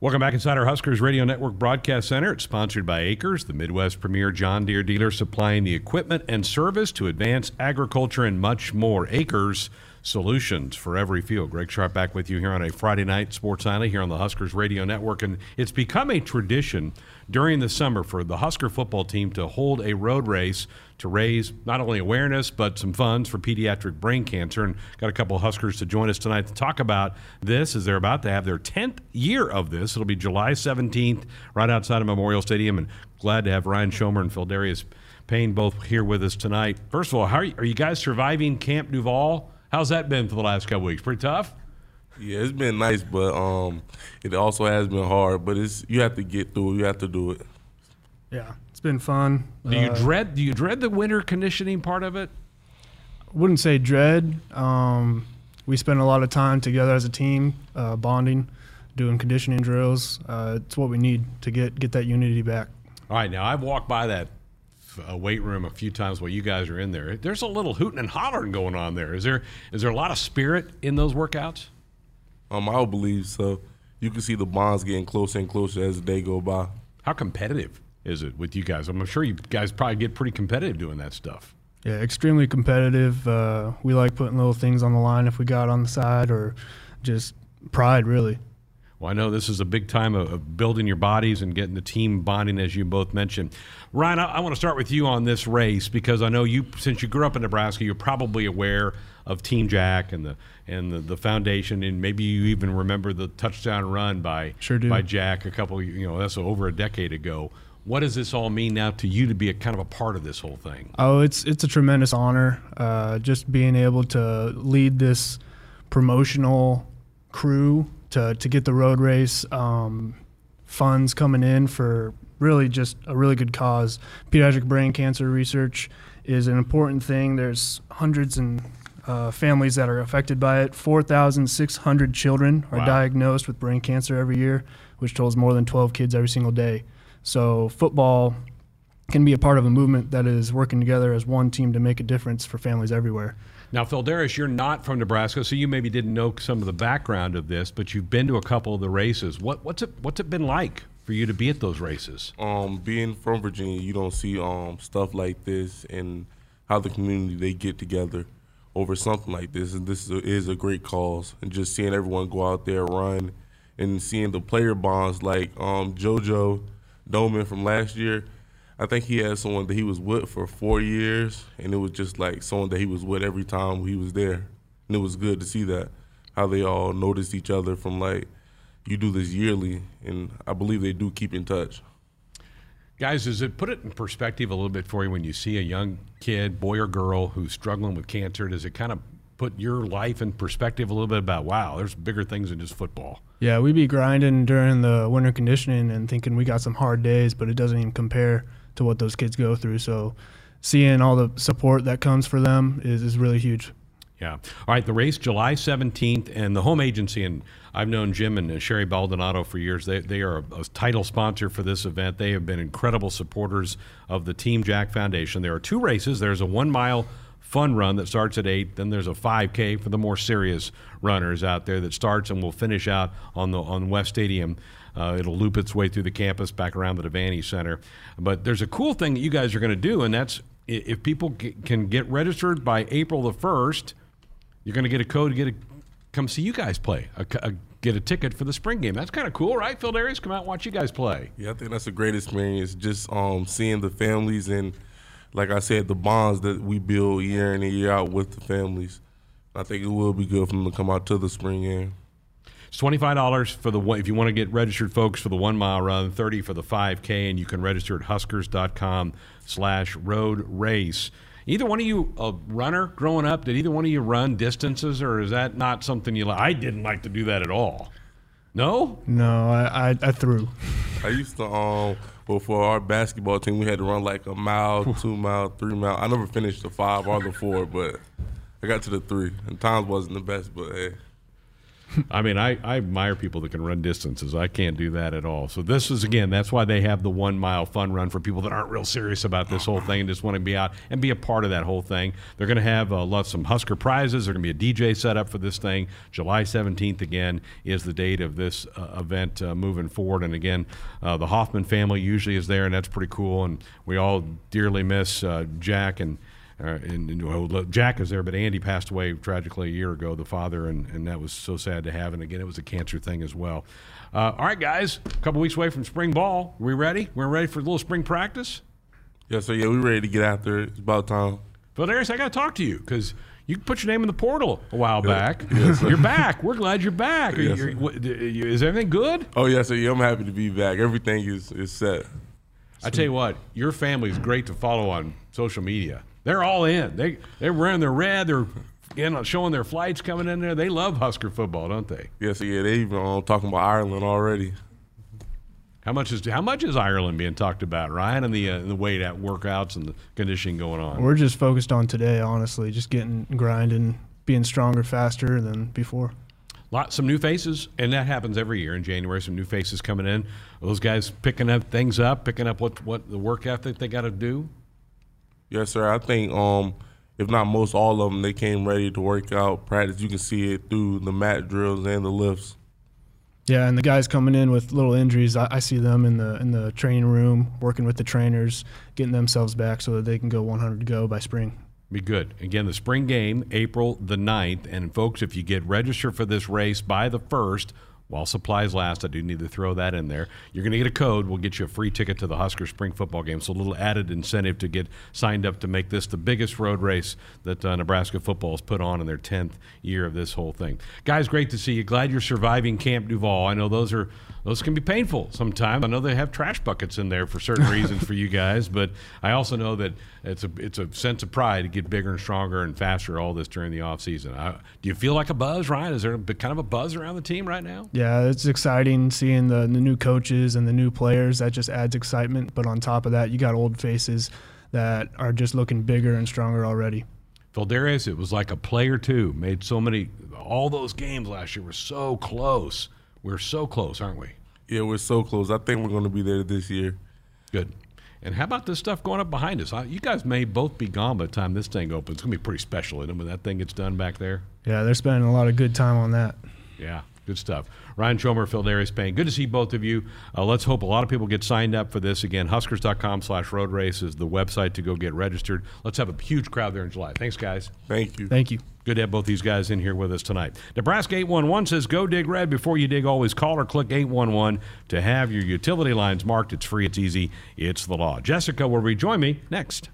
Welcome back inside our Huskers Radio Network Broadcast Center. It's sponsored by AKRS, the Midwest premier John Deere dealer supplying the equipment and service to advance agriculture and much more. AKRS solutions for every field. Greg Sharpe back with you here on a Friday night Sports Nightly here on the Huskers Radio Network. And it's become a tradition during the summer for the Husker football team to hold a road race to raise not only awareness but some funds for pediatric brain cancer. And got a couple of Huskers to join us tonight to talk about this as they're about to have their 10th year of this. It'll be July 17th, right outside of Memorial Stadium. And glad to have Ryan Schomer and Pheldarius Payne both here with us tonight. First of all, how are you, are you guys surviving Camp Duval? How's that been for the last couple weeks? Pretty tough. Yeah, it's been nice, but um, it also has been hard. But it's you have to get through. it. You have to do it. Yeah, it's been fun. Do you Uh, dread? Do you dread the winter conditioning part of it? wouldn't say dread. Um, we spend a lot of time together as a team, uh, bonding, doing conditioning drills. Uh, it's what we need to get get that unity back. All right, now I've walked by that uh, weight room a few times while you guys are in there. There's a little hooting and hollering going on there. Is there is there a lot of spirit in those workouts? Um, I would believe so. You can see the bonds getting closer and closer as the day go by. How competitive is it with you guys? I'm sure you guys probably get pretty competitive doing that stuff. Yeah, extremely competitive. Uh, we like putting little things on the line if we got on the side, or just pride, really. Well, I know this is a big time of, building your bodies and getting the team bonding, as you both mentioned. Ryan, I, I want to start with you on this race because I know you, since you grew up in Nebraska, you're probably aware of Team Jack and the and the, the foundation, and maybe you even remember the touchdown run by Sure by Jack a couple, you know, that's over a decade ago. What does this all mean now to you to be a kind of a part of this whole thing? Oh, it's it's a tremendous honor. Uh, just being able to lead this promotional crew to to get the road race um, funds coming in for really just a really good cause. Pediatric brain cancer research is an important thing. There's hundreds and uh, families that are affected by it. 4,600 children are Wow. diagnosed with brain cancer every year, which tolls more than 12 kids every single day. So football can be a part of a movement that is working together as one team to make a difference for families everywhere. Now, Pheldarius, you're not from Nebraska, so you maybe didn't know some of the background of this, but you've been to a couple of the races. What, what's it What's it been like for you to be at those races? Um, being from Virginia, you don't see um stuff like this and how the community they get together over something like this. And this is a, is a great cause. And just seeing everyone go out there run and seeing the player bonds like um JoJo Domann from last year. I think he had someone that he was with for four years, and it was just like someone that he was with every time he was there. And it was good to see that how they all noticed each other from like you do this yearly, and I believe they do keep in touch. Guys, does it put it in perspective a little bit for you when you see a young kid, boy or girl, who's struggling with cancer? Does it kind of put your life in perspective a little bit about, wow, there's bigger things than just football? Yeah, we be grinding during the winter conditioning and thinking we got some hard days, but it doesn't even compare to what those kids go through. So seeing all the support that comes for them is, is really huge. Yeah. All right. The race July 17th, and the home agency, and I've known Jim and uh, Sherry Baldonado for years. They, they are a, a title sponsor for this event. They have been incredible supporters of the Team Jack Foundation. There are two races. There's a one mile fun run that starts at eight. Then there's a 5K for the more serious runners out there that starts and will finish out on the on West Stadium. Uh, it'll loop its way through the campus back around the Devaney Center. But there's a cool thing that you guys are going to do, and that's if people g- can get registered by April the 1st, you're going to get a code to get a come see you guys play, a, a- get a ticket for the spring game. That's kind of cool, right? Pheldarius, come out and watch you guys play. Yeah, I think that's a great experience. Just um, seeing the families and, like I said, the bonds that we build year in and year out with the families. I think it will be good for them to come out to the spring game. It's twenty five dollars for the one if you want to get registered, folks, for the one mile run, thirty for the five k, and you can register at Huskers.com slash road race. Either one of you a runner growing up? Did either one of you run distances, or is that not something you like? I didn't like to do that at all. No, No, I, I, I threw. I used to um, well, for our basketball team, we had to run like a mile, two mile, three mile. I never finished the five or the four, but I got to the three. And times wasn't the best, but hey. I mean, I, I admire people that can run distances. I can't do that at all. So this is again, that's why they have the one mile fun run for people that aren't real serious about this whole thing and just want to be out and be a part of that whole thing. They're going to have uh, lots some Husker prizes. There's going to be a DJ set up for this thing. July 17th again is the date of this uh, event uh, moving forward. And again, uh, the Hoffman family usually is there, and that's pretty cool. And we all dearly miss uh, Jack and. Uh, and, and well, Jack is there, but Andy passed away tragically a year ago, the father, and, and that was so sad to have. And again, it was a cancer thing as well. Uh, all right, guys, a couple weeks away from spring ball. we ready? We're ready for a little spring practice? Yeah, so yeah, we're ready to get after it. It's about time. Pheldarius, I got to talk to you because you put your name in the portal a while back. Yes, you're back. We're glad you're back. Yes, you're, is everything good? Oh, yeah, so yeah, I'm happy to be back. Everything is, is set. I tell you what, your family is great to follow on social media. They're all in. They they're wearing their red. They're you know, showing their flights coming in there. They love Husker football, don't they? Yes, yeah. They even talking about Ireland already. How much is how much is Ireland being talked about, Ryan, and the uh, the weight at workouts and the conditioning going on? We're just focused on today, honestly, just getting grinding, being stronger, faster than before. Lot, some new faces, and that happens every year in January. Some new faces coming in. Those guys picking up things up, picking up what what the work ethic they got to do. Yes, sir. I think um, if not most, all of them, they came ready to work out, practice. You can see it through the mat drills and the lifts. Yeah, and the guys coming in with little injuries, I, I, see them in the in the training room working with the trainers, getting themselves back so that they can go 100 to go by spring. Be good. Again, the spring game, April the 9th. And folks, if you get registered for this race by the 1st, while supplies last. I do need to throw that in there. You're going to get a code. We'll get you a free ticket to the Husker Spring Football Game. So a little added incentive to get signed up to make this the biggest road race that uh, Nebraska football has put on in their 10th year of this whole thing. Guys, great to see you. Glad you're surviving Camp Duval. I know those are those can be painful sometimes. I know they have trash buckets in there for certain reasons for you guys, but I also know that it's a it's a sense of pride to get bigger and stronger and faster all this during the off season. I, do you feel like a buzz, Ryan? Is there a, kind of a buzz around the team right now? Yeah, it's exciting seeing the, the new coaches and the new players. That just adds excitement. But on top of that, you got old faces that are just looking bigger and stronger already. Pheldarius, it was like a player too. Made so many. All those games last year were so close. We're so close, aren't we? Yeah, we're so close. I think we're going to be there this year. Good. And how about this stuff going up behind us? You guys may both be gone by the time this thing opens. It's going to be pretty special, isn't it, when that thing gets done back there? Yeah, they're spending a lot of good time on that. Yeah, good stuff. Ryan Schomer, Pheldarius Payne. Good to see both of you. Uh, let's hope a lot of people get signed up for this. Again, huskers.com slash road race is the website to go get registered. Let's have a huge crowd there in July. Thanks, guys. Thank you. Thank you. Good to have both these guys in here with us tonight. Nebraska 811 says go dig red. Before you dig, always call or click 811 to have your utility lines marked. It's free, it's easy, it's the law. Jessica will rejoin me next.